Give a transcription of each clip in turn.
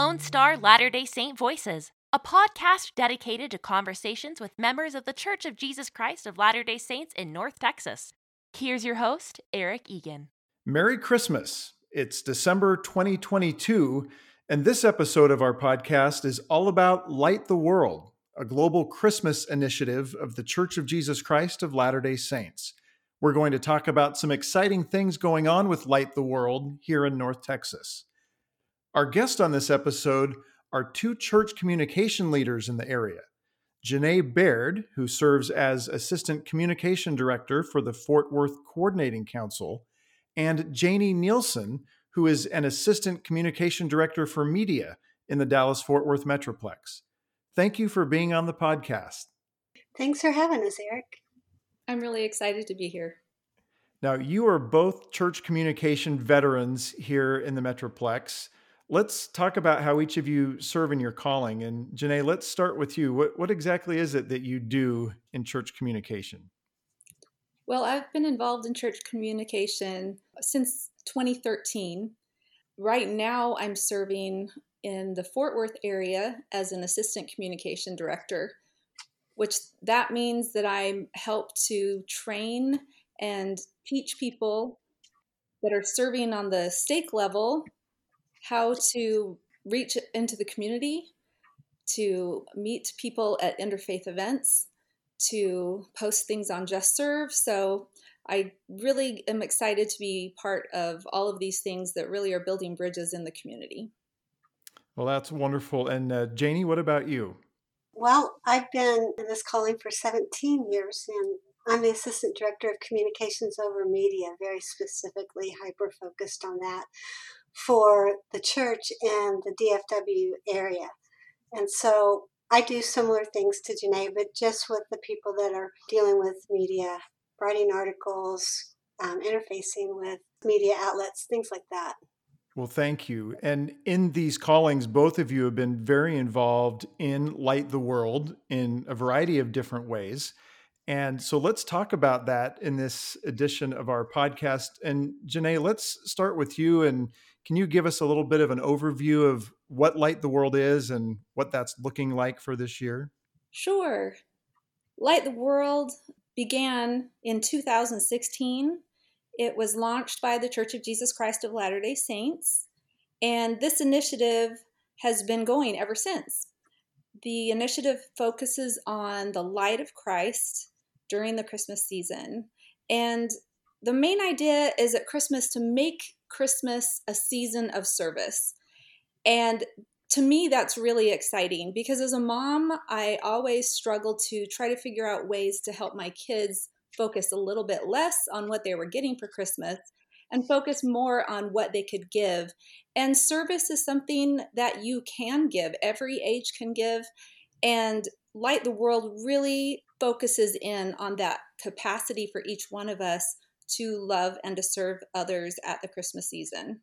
Lone Star Latter day Saint Voices, a podcast dedicated to conversations with members of the Church of Jesus Christ of Latter day Saints in North Texas. Here's your host, Eric Egan. Merry Christmas. It's December 2022, and this episode of our podcast is all about Light the World, a global Christmas initiative of the Church of Jesus Christ of Latter day Saints. We're going to talk about some exciting things going on with Light the World here in North Texas. Our guest on this episode are two church communication leaders in the area. Janae Baird, who serves as Assistant Communication Director for the Fort Worth Coordinating Council, and Janie Nielsen, who is an Assistant Communication Director for Media in the Dallas Fort Worth Metroplex. Thank you for being on the podcast. Thanks for having us, Eric. I'm really excited to be here. Now, you are both church communication veterans here in the Metroplex. Let's talk about how each of you serve in your calling. And Janae, let's start with you. What, what exactly is it that you do in church communication? Well, I've been involved in church communication since 2013. Right now, I'm serving in the Fort Worth area as an assistant communication director, which that means that I help to train and teach people that are serving on the stake level how to reach into the community, to meet people at interfaith events, to post things on Just Serve. So I really am excited to be part of all of these things that really are building bridges in the community. Well, that's wonderful. And uh, Janie, what about you? Well, I've been in this calling for 17 years, and I'm the Assistant Director of Communications over Media, very specifically hyper focused on that for the church and the DFW area. And so I do similar things to Janae, but just with the people that are dealing with media, writing articles, um, interfacing with media outlets, things like that. Well, thank you. And in these callings, both of you have been very involved in Light the World in a variety of different ways. And so let's talk about that in this edition of our podcast. And Janae, let's start with you and can you give us a little bit of an overview of what Light the World is and what that's looking like for this year? Sure. Light the World began in 2016. It was launched by the Church of Jesus Christ of Latter day Saints, and this initiative has been going ever since. The initiative focuses on the light of Christ during the Christmas season. And the main idea is at Christmas to make Christmas a season of service. And to me, that's really exciting because as a mom, I always struggle to try to figure out ways to help my kids focus a little bit less on what they were getting for Christmas and focus more on what they could give. And service is something that you can give, every age can give. And Light the World really focuses in on that capacity for each one of us to love and to serve others at the Christmas season.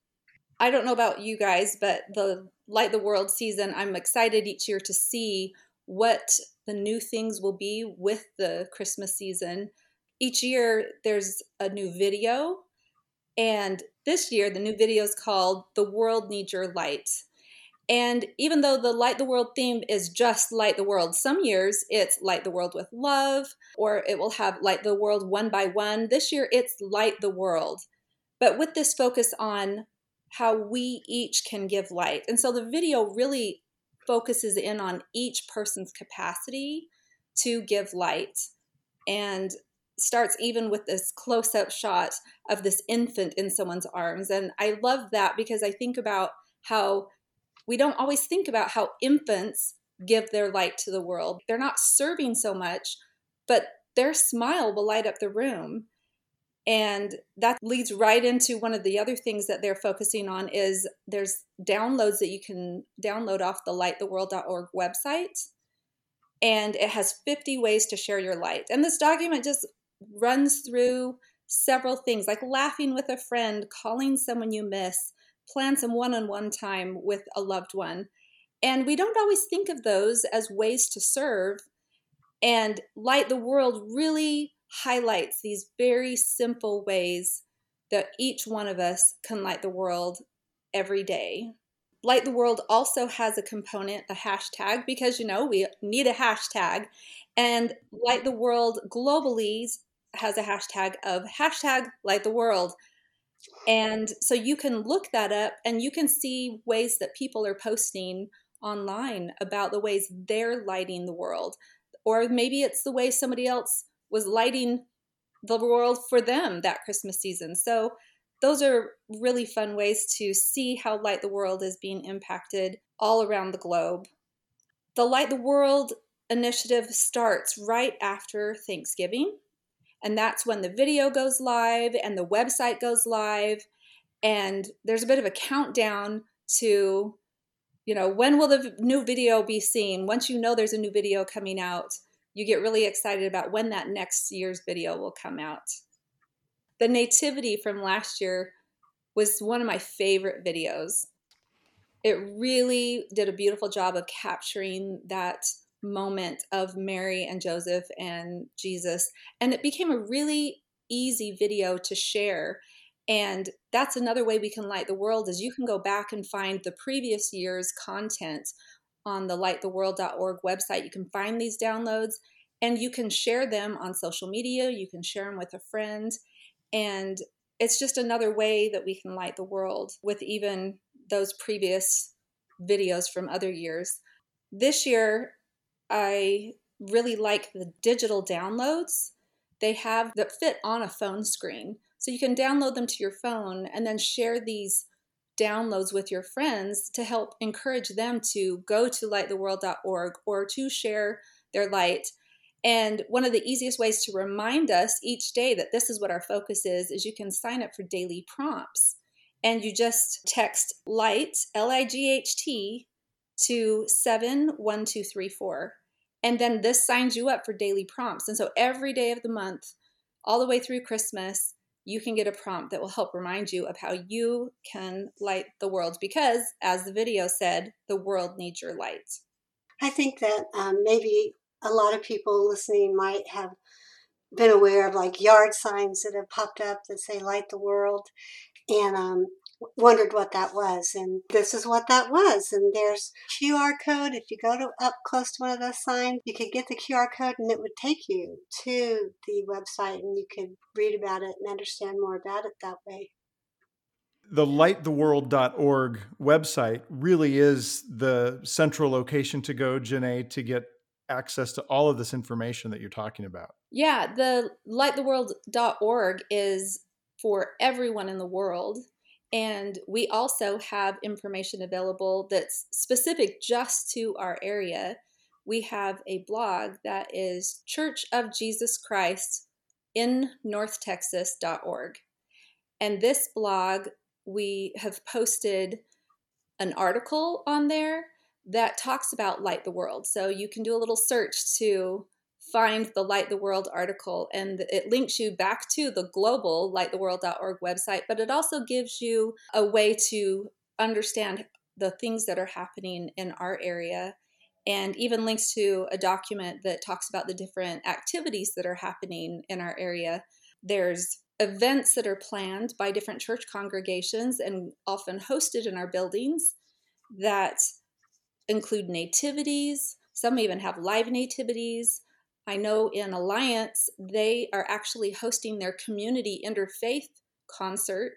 I don't know about you guys, but the Light the World season, I'm excited each year to see what the new things will be with the Christmas season. Each year, there's a new video. And this year, the new video is called The World Needs Your Light. And even though the Light the World theme is just Light the World, some years it's Light the World with Love, or it will have Light the World one by one. This year it's Light the World, but with this focus on how we each can give light. And so the video really focuses in on each person's capacity to give light and starts even with this close up shot of this infant in someone's arms. And I love that because I think about how we don't always think about how infants give their light to the world. They're not serving so much, but their smile will light up the room. And that leads right into one of the other things that they're focusing on is there's downloads that you can download off the lighttheworld.org website. And it has 50 ways to share your light. And this document just runs through several things like laughing with a friend, calling someone you miss, plan some one on one time with a loved one. And we don't always think of those as ways to serve. And Light the World really highlights these very simple ways that each one of us can light the world every day. Light the World also has a component, a hashtag, because you know we need a hashtag. And Light the World globally has a hashtag of hashtag Light the World. And so you can look that up and you can see ways that people are posting online about the ways they're lighting the world. Or maybe it's the way somebody else was lighting the world for them that Christmas season. So those are really fun ways to see how Light the World is being impacted all around the globe. The Light the World initiative starts right after Thanksgiving, and that's when the video goes live and the website goes live. And there's a bit of a countdown to, you know, when will the new video be seen? Once you know there's a new video coming out, you get really excited about when that next year's video will come out. The nativity from last year was one of my favorite videos. It really did a beautiful job of capturing that moment of Mary and Joseph and Jesus. And it became a really easy video to share. And that's another way we can light the world is you can go back and find the previous year's content on the lighttheworld.org website. You can find these downloads and you can share them on social media, you can share them with a friend, and it's just another way that we can light the world with even those previous videos from other years. This year, I really like the digital downloads they have that fit on a phone screen. So you can download them to your phone and then share these downloads with your friends to help encourage them to go to lighttheworld.org or to share their light and one of the easiest ways to remind us each day that this is what our focus is, is you can sign up for daily prompts. And you just text light, L I G H T, to 71234. And then this signs you up for daily prompts. And so every day of the month, all the way through Christmas, you can get a prompt that will help remind you of how you can light the world because, as the video said, the world needs your light. I think that um, maybe a lot of people listening might have been aware of like yard signs that have popped up that say light the world and um, wondered what that was and this is what that was and there's qr code if you go to up close to one of those signs you could get the qr code and it would take you to the website and you could read about it and understand more about it that way the lighttheworld.org website really is the central location to go, Janae, to get access to all of this information that you're talking about? Yeah, the lighttheworld.org is for everyone in the world. And we also have information available that's specific just to our area. We have a blog that is Church of Jesus Christ in North Texas.org. And this blog, we have posted an article on there that talks about Light the World. So you can do a little search to find the Light the World article, and it links you back to the global lighttheworld.org website, but it also gives you a way to understand the things that are happening in our area and even links to a document that talks about the different activities that are happening in our area. There's events that are planned by different church congregations and often hosted in our buildings that include nativities. Some even have live nativities. I know in Alliance, they are actually hosting their community interfaith concert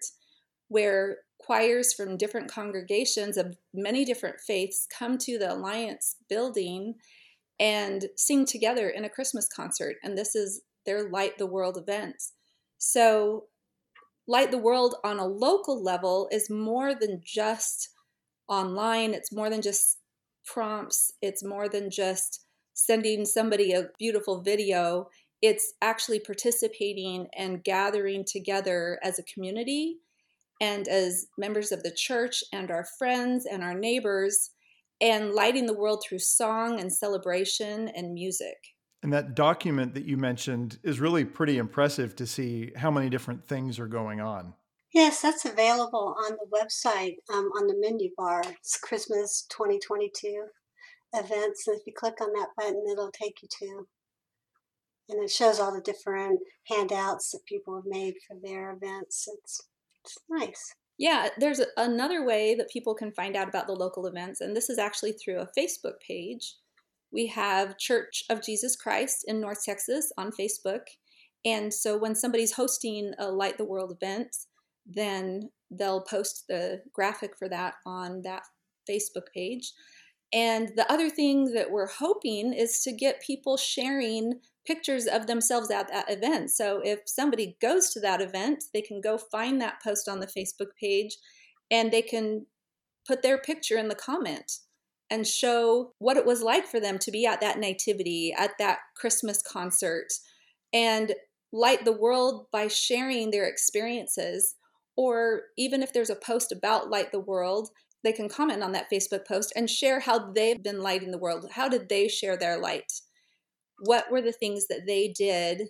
where choirs from different congregations of many different faiths come to the Alliance building and sing together in a Christmas concert. And this is their Light the World events. So, Light the World on a local level is more than just online, it's more than just prompts. It's more than just sending somebody a beautiful video. It's actually participating and gathering together as a community and as members of the church and our friends and our neighbors and lighting the world through song and celebration and music. And that document that you mentioned is really pretty impressive to see how many different things are going on. Yes, that's available on the website um, on the menu bar. It's Christmas 2022 events. And if you click on that button, it'll take you to, and it shows all the different handouts that people have made for their events. It's, it's nice. Yeah, there's another way that people can find out about the local events, and this is actually through a Facebook page. We have Church of Jesus Christ in North Texas on Facebook. And so when somebody's hosting a Light the World event, then they'll post the graphic for that on that Facebook page. And the other thing that we're hoping is to get people sharing pictures of themselves at that event. So if somebody goes to that event, they can go find that post on the Facebook page and they can put their picture in the comment and show what it was like for them to be at that nativity, at that Christmas concert, and light the world by sharing their experiences. Or even if there's a post about Light the World, they can comment on that Facebook post and share how they've been lighting the world. How did they share their light? What were the things that they did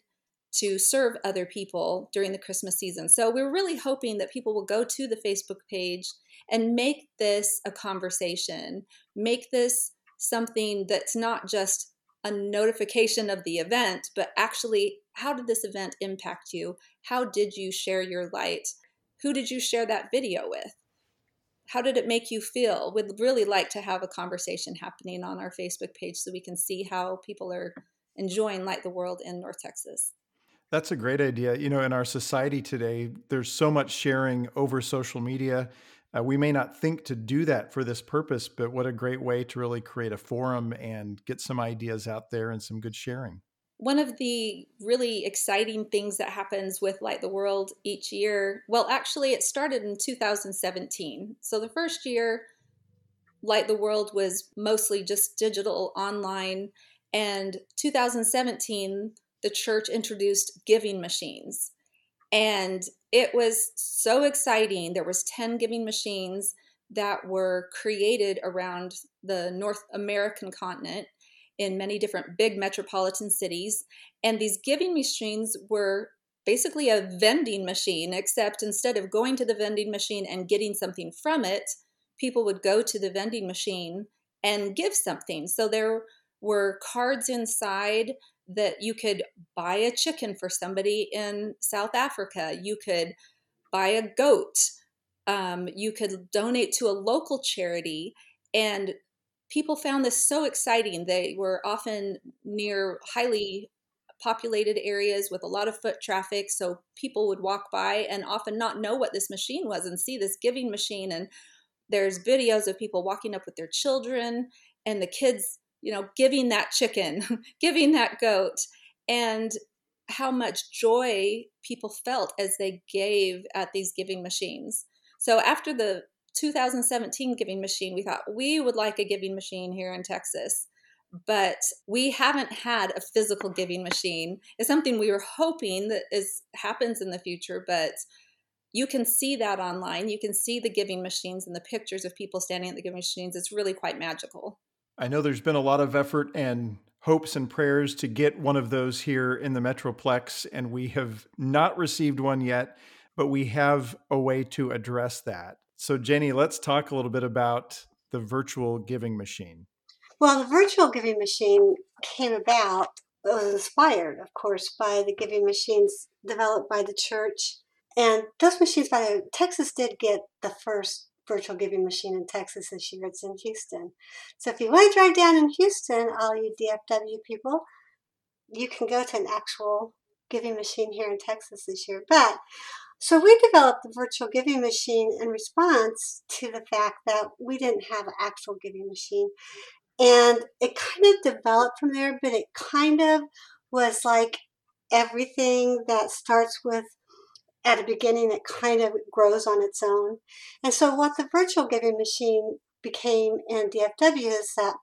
to serve other people during the Christmas season? So we're really hoping that people will go to the Facebook page and make this a conversation, make this something that's not just a notification of the event, but actually, how did this event impact you? How did you share your light? Who did you share that video with? How did it make you feel? We'd really like to have a conversation happening on our Facebook page so we can see how people are enjoying Light the World in North Texas. That's a great idea. You know, in our society today, there's so much sharing over social media. Uh, we may not think to do that for this purpose, but what a great way to really create a forum and get some ideas out there and some good sharing one of the really exciting things that happens with Light the World each year, well, actually, it started in 2017. So the first year, Light the World was mostly just digital online. And 2017, the church introduced giving machines. And it was so exciting. There was 10 giving machines that were created around the North American continent in many different big metropolitan cities. And these giving machines were basically a vending machine, except instead of going to the vending machine and getting something from it, people would go to the vending machine and give something. So there were cards inside that you could buy a chicken for somebody in South Africa. You could buy a goat. Um, you could donate to a local charity. And people found this so exciting. They were often near highly populated areas with a lot of foot traffic. So people would walk by and often not know what this machine was and see this giving machine. And there's videos of people walking up with their children and the kids, you know, giving that chicken, giving that goat, and how much joy people felt as they gave at these giving machines. So after the 2017 giving machine, we thought we would like a giving machine here in Texas, but we haven't had a physical giving machine. It's something we were hoping that is happens in the future, but you can see that online. You can see the giving machines and the pictures of people standing at the giving machines. It's really quite magical. I know there's been a lot of effort and hopes and prayers to get one of those here in the Metroplex, and we have not received one yet, but we have a way to address that. So, Jenny, let's talk a little bit about the virtual giving machine. Well, the virtual giving machine came about, it was inspired, of course, by the giving machines developed by the church. And those machines, by the way, Texas did get the first virtual giving machine in Texas this year. It's in Houston. So if you want to drive down in Houston, all you DFW people, you can go to an actual giving machine here in Texas this year. But so we developed the virtual giving machine in response to the fact that we didn't have an actual giving machine. And it kind of developed from there, but it kind of was like everything that starts with at a beginning, it kind of grows on its own. And so what the virtual giving machine became in DFW is that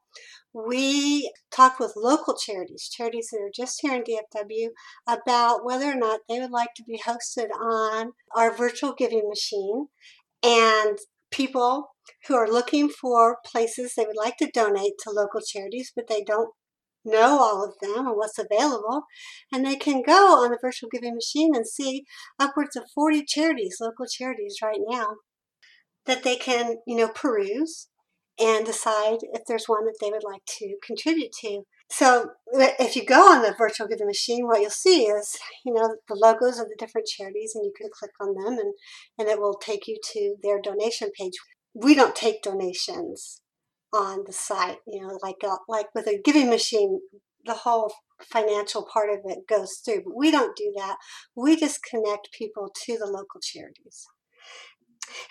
we talked with local charities, charities that are just here in DFW, about whether or not they would like to be hosted on our virtual giving machine. And people who are looking for places they would like to donate to local charities, but they don't know all of them and what's available. And they can go on the virtual giving machine and see upwards of 40 charities, local charities right now, that they can, you know, peruse and decide if there's one that they would like to contribute to. So if you go on the virtual giving machine, what you'll see is, you know, the logos of the different charities and you can click on them and, and it will take you to their donation page. We don't take donations on the site, you know, like, uh, like with a giving machine, the whole financial part of it goes through, but we don't do that. We just connect people to the local charities.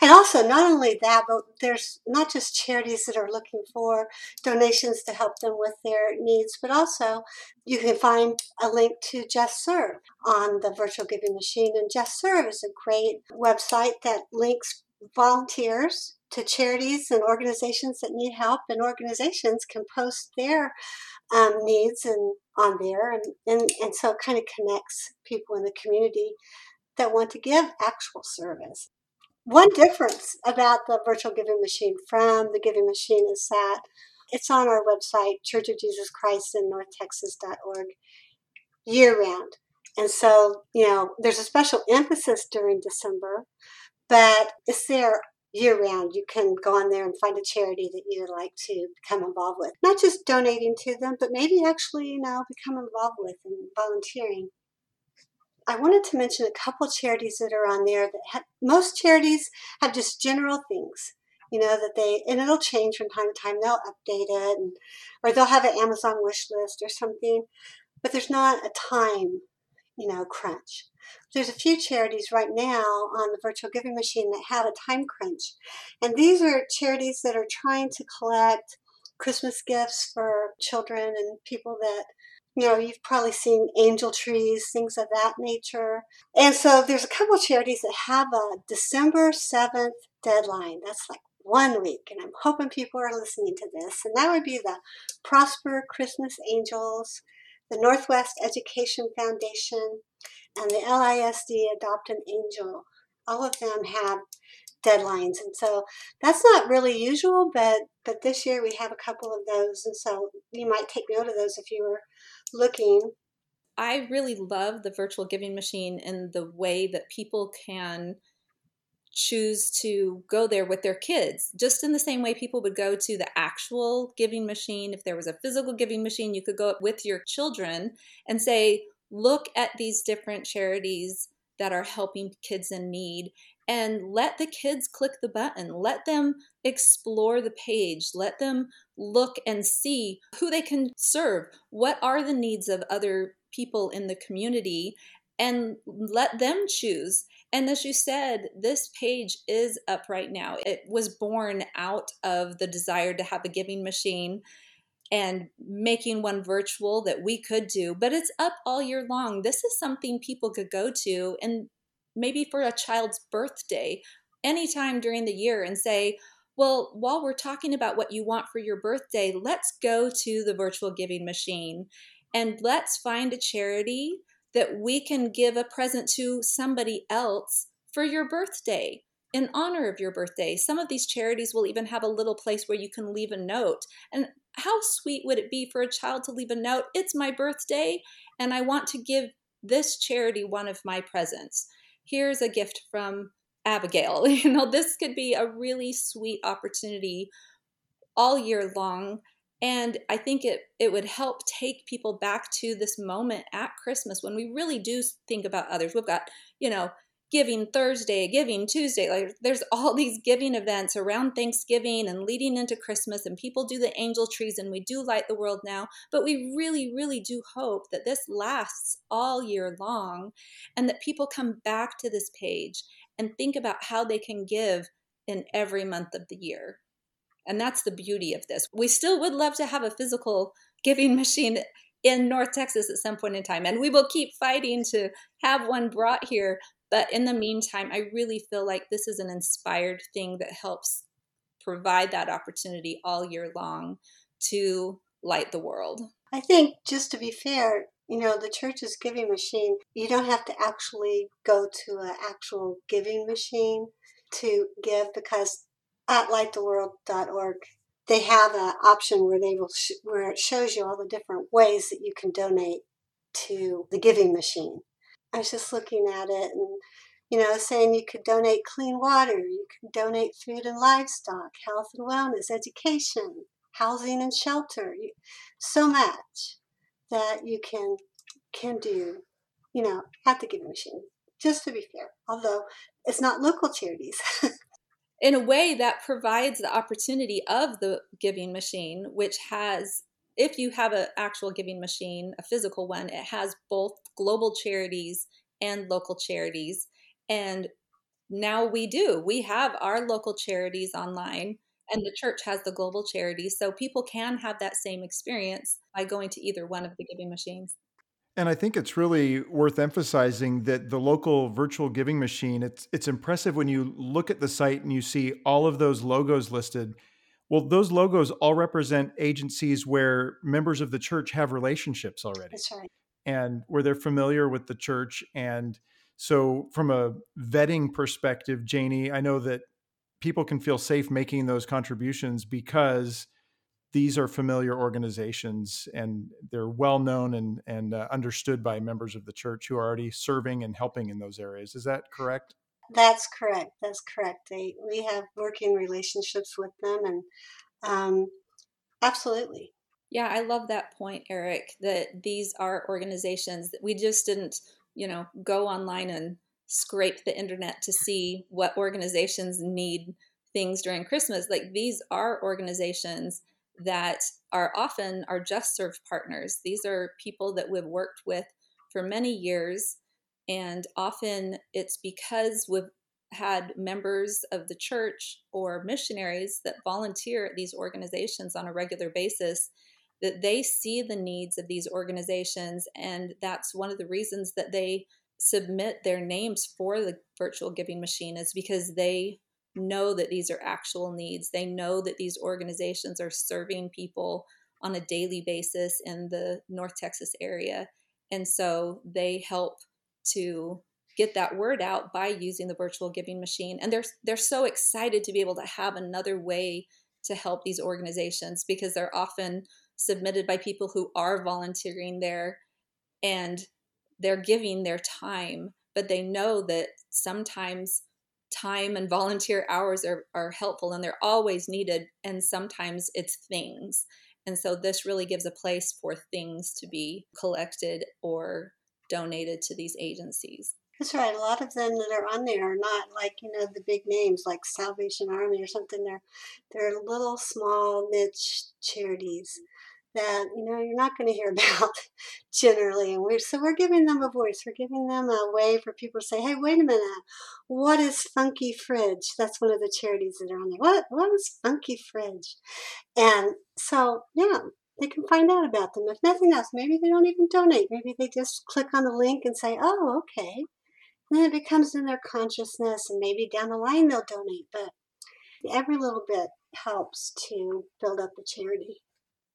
And also, not only that, but there's not just charities that are looking for donations to help them with their needs, but also you can find a link to Just Serve on the virtual giving machine. And Just Serve is a great website that links volunteers to charities and organizations that need help, and organizations can post their um, needs and on there, and, and, and so it kind of connects people in the community that want to give actual service. One difference about the virtual giving machine from the giving machine is that it's on our website, Church of Jesus Christ in North Texas.org, year round. And so, you know, there's a special emphasis during December, but it's there year round. You can go on there and find a charity that you would like to become involved with. Not just donating to them, but maybe actually, you know, become involved with and volunteering. I wanted to mention a couple charities that are on there that have, most charities have just general things, you know, that they, and it'll change from time to time. They'll update it and, or they'll have an Amazon wish list or something, but there's not a time, you know, crunch. There's a few charities right now on the virtual giving machine that have a time crunch. And these are charities that are trying to collect Christmas gifts for children and people that you know, you've probably seen angel trees, things of that nature. And so there's a couple charities that have a December 7th deadline. That's like one week. And I'm hoping people are listening to this. And that would be the Prosper Christmas Angels, the Northwest Education Foundation, and the LISD Adopt an Angel. All of them have deadlines. And so that's not really usual, but but this year we have a couple of those. And so you might take note of those if you were looking. I really love the virtual giving machine and the way that people can choose to go there with their kids, just in the same way people would go to the actual giving machine. If there was a physical giving machine, you could go up with your children and say, Look at these different charities that are helping kids in need and let the kids click the button. Let them explore the page. Let them look and see who they can serve. What are the needs of other people in the community? And let them choose. And as you said, this page is up right now. It was born out of the desire to have a giving machine and making one virtual that we could do, but it's up all year long. This is something people could go to and maybe for a child's birthday anytime during the year and say, well, while we're talking about what you want for your birthday, let's go to the virtual giving machine and let's find a charity that we can give a present to somebody else for your birthday in honor of your birthday. Some of these charities will even have a little place where you can leave a note. And how sweet would it be for a child to leave a note? It's my birthday, and I want to give this charity one of my presents here's a gift from Abigail. You know, this could be a really sweet opportunity all year long. And I think it, it would help take people back to this moment at Christmas when we really do think about others. We've got, you know, Giving Thursday, Giving Tuesday. Like there's all these giving events around Thanksgiving and leading into Christmas, and people do the angel trees and we do light the world now. But we really, really do hope that this lasts all year long and that people come back to this page and think about how they can give in every month of the year. And that's the beauty of this. We still would love to have a physical giving machine in North Texas at some point in time. And we will keep fighting to have one brought here. But in the meantime, I really feel like this is an inspired thing that helps provide that opportunity all year long to light the world. I think, just to be fair, you know, the church's giving machine, you don't have to actually go to an actual giving machine to give because at lighttheworld.org they have an option where they will sh- where it shows you all the different ways that you can donate to the giving machine. I was just looking at it and, you know, saying you could donate clean water, you could donate food and livestock, health and wellness, education, housing and shelter. So much that you can can do, you know, at the giving machine. Just to be fair, although it's not local charities. in a way that provides the opportunity of the giving machine, which has if you have an actual giving machine, a physical one, it has both global charities and local charities. And now we do. We have our local charities online, and the church has the global charities. So people can have that same experience by going to either one of the giving machines. And I think it's really worth emphasizing that the local virtual giving machine, it's it's impressive when you look at the site and you see all of those logos listed well, those logos all represent agencies where members of the church have relationships already. That's right. And where they're familiar with the church. And so, from a vetting perspective, Janie, I know that people can feel safe making those contributions because these are familiar organizations and they're well known and, and uh, understood by members of the church who are already serving and helping in those areas. Is that correct? That's correct. That's correct. They we have working relationships with them, and um, absolutely. Yeah, I love that point, Eric. That these are organizations that we just didn't, you know, go online and scrape the internet to see what organizations need things during Christmas. Like these are organizations that are often our just served partners. These are people that we've worked with for many years and often it's because we've had members of the church or missionaries that volunteer at these organizations on a regular basis that they see the needs of these organizations and that's one of the reasons that they submit their names for the virtual giving machine is because they know that these are actual needs. They know that these organizations are serving people on a daily basis in the north texas area and so they help to get that word out by using the virtual giving machine and they're they're so excited to be able to have another way to help these organizations because they're often submitted by people who are volunteering there and they're giving their time but they know that sometimes time and volunteer hours are, are helpful and they're always needed and sometimes it's things. And so this really gives a place for things to be collected or donated to these agencies. That's right. A lot of them that are on there are not like you know the big names like Salvation Army or something. They're they're little small niche charities that you know you're not going to hear about generally, and we're so we're giving them a voice. We're giving them a way for people to say, "Hey, wait a minute, what is Funky Fridge?" That's one of the charities that are on there. What what is Funky Fridge? And so yeah, they can find out about them. If nothing else, maybe they don't even donate. Maybe they just click on the link and say, oh, okay. And then it becomes in their consciousness, and maybe down the line they'll donate. But every little bit helps to build up the charity.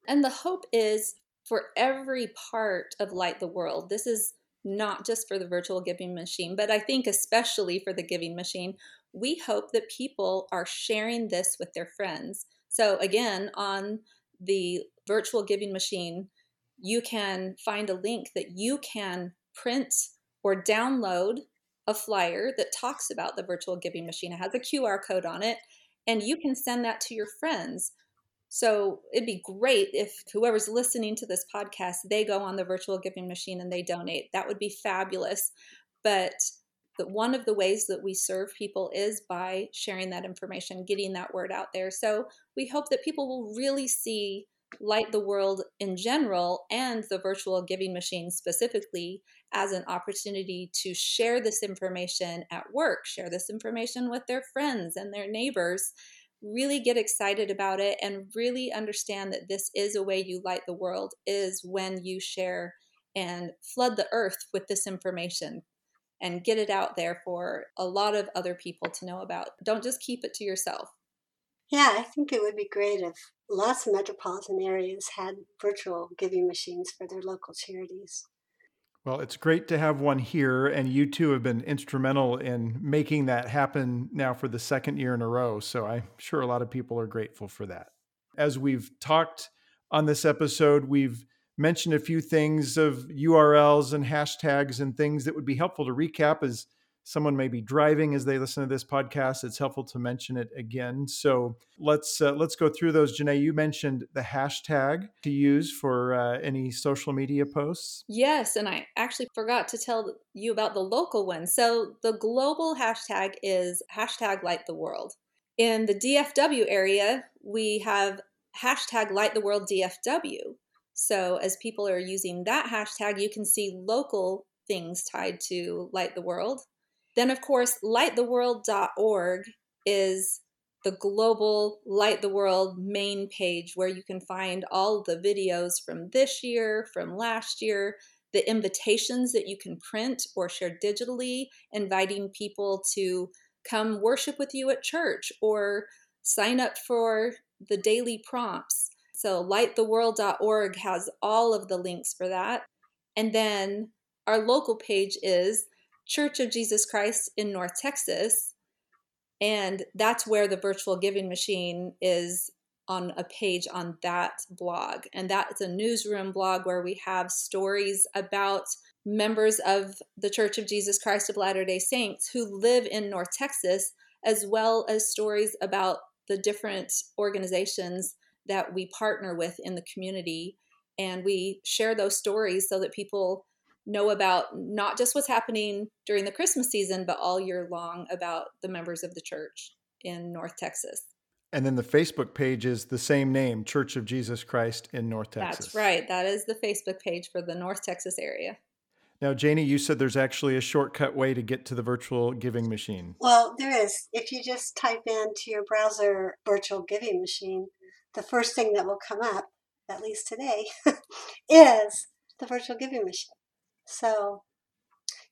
And the hope is for every part of Light the World. This is not just for the virtual giving machine, but I think especially for the giving machine. We hope that people are sharing this with their friends. So, again, on the virtual giving machine, you can find a link that you can print or download a flyer that talks about the virtual giving machine. It has a QR code on it, and you can send that to your friends. So it'd be great if whoever's listening to this podcast, they go on the virtual giving machine and they donate. That would be fabulous. But that one of the ways that we serve people is by sharing that information, getting that word out there. So we hope that people will really see Light the World in general and the virtual giving machine specifically as an opportunity to share this information at work, share this information with their friends and their neighbors, really get excited about it and really understand that this is a way you light the world is when you share and flood the earth with this information and get it out there for a lot of other people to know about. Don't just keep it to yourself. Yeah, I think it would be great if lots of metropolitan areas had virtual giving machines for their local charities. Well, it's great to have one here, and you two have been instrumental in making that happen now for the second year in a row. So I'm sure a lot of people are grateful for that. As we've talked on this episode, we've mentioned a few things of URLs and hashtags and things that would be helpful to recap as someone may be driving as they listen to this podcast, it's helpful to mention it again. So let's uh, let's go through those. Janae, you mentioned the hashtag to use for uh, any social media posts. Yes, and I actually forgot to tell you about the local one. So the global hashtag is hashtag Light the World. In the DFW area, we have hashtag Light the World DFW. So as people are using that hashtag, you can see local things tied to Light the World. Then, of course, lighttheworld.org is the global Light the World main page where you can find all the videos from this year, from last year, the invitations that you can print or share digitally, inviting people to come worship with you at church or sign up for the daily prompts. So, lighttheworld.org has all of the links for that. And then our local page is Church of Jesus Christ in North Texas. And that's where the virtual giving machine is on a page on that blog. And that's a newsroom blog where we have stories about members of the Church of Jesus Christ of Latter day Saints who live in North Texas, as well as stories about the different organizations that we partner with in the community. And we share those stories so that people know about not just what's happening during the Christmas season, but all year long about the members of the church in North Texas. And then the Facebook page is the same name, Church of Jesus Christ in North Texas. That's right. That is the Facebook page for the North Texas area. Now, Janie, you said there's actually a shortcut way to get to the virtual giving machine. Well, there is. If you just type into your browser virtual giving machine, the first thing that will come up, at least today, is the virtual giving machine. So,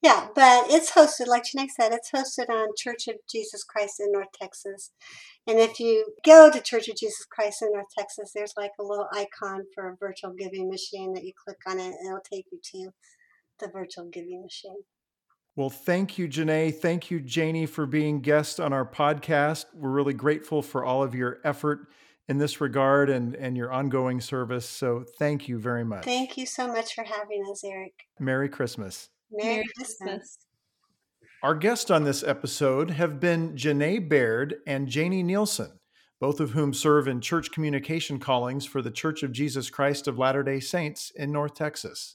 yeah, but it's hosted, like Janae said, it's hosted on Church of Jesus Christ in North Texas. And if you go to Church of Jesus Christ in North Texas, there's like a little icon for a virtual giving machine that you click on it and it'll take you to the virtual giving machine. Well, thank you, Janae. Thank you, Janie, for being guest on our podcast. We're really grateful for all of your effort in this regard and, and your ongoing service. So thank you very much. Thank you so much for having us, Eric. Merry Christmas. Merry, Merry Christmas. Christmas. Our guests on this episode have been Janae Baird and Janie Nielsen, both of whom serve in church communication callings for the Church of Jesus Christ of Latter day Saints in North Texas.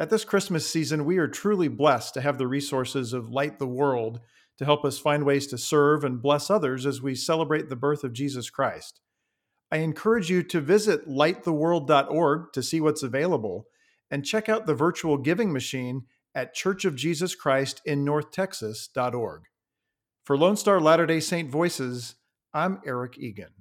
At this Christmas season, we are truly blessed to have the resources of Light the World to help us find ways to serve and bless others as we celebrate the birth of Jesus Christ. I encourage you to visit lighttheworld.org to see what's available and check out the virtual giving machine at Church of Jesus Christ in North Texas.org. For Lone Star Latter day Saint Voices, I'm Eric Egan.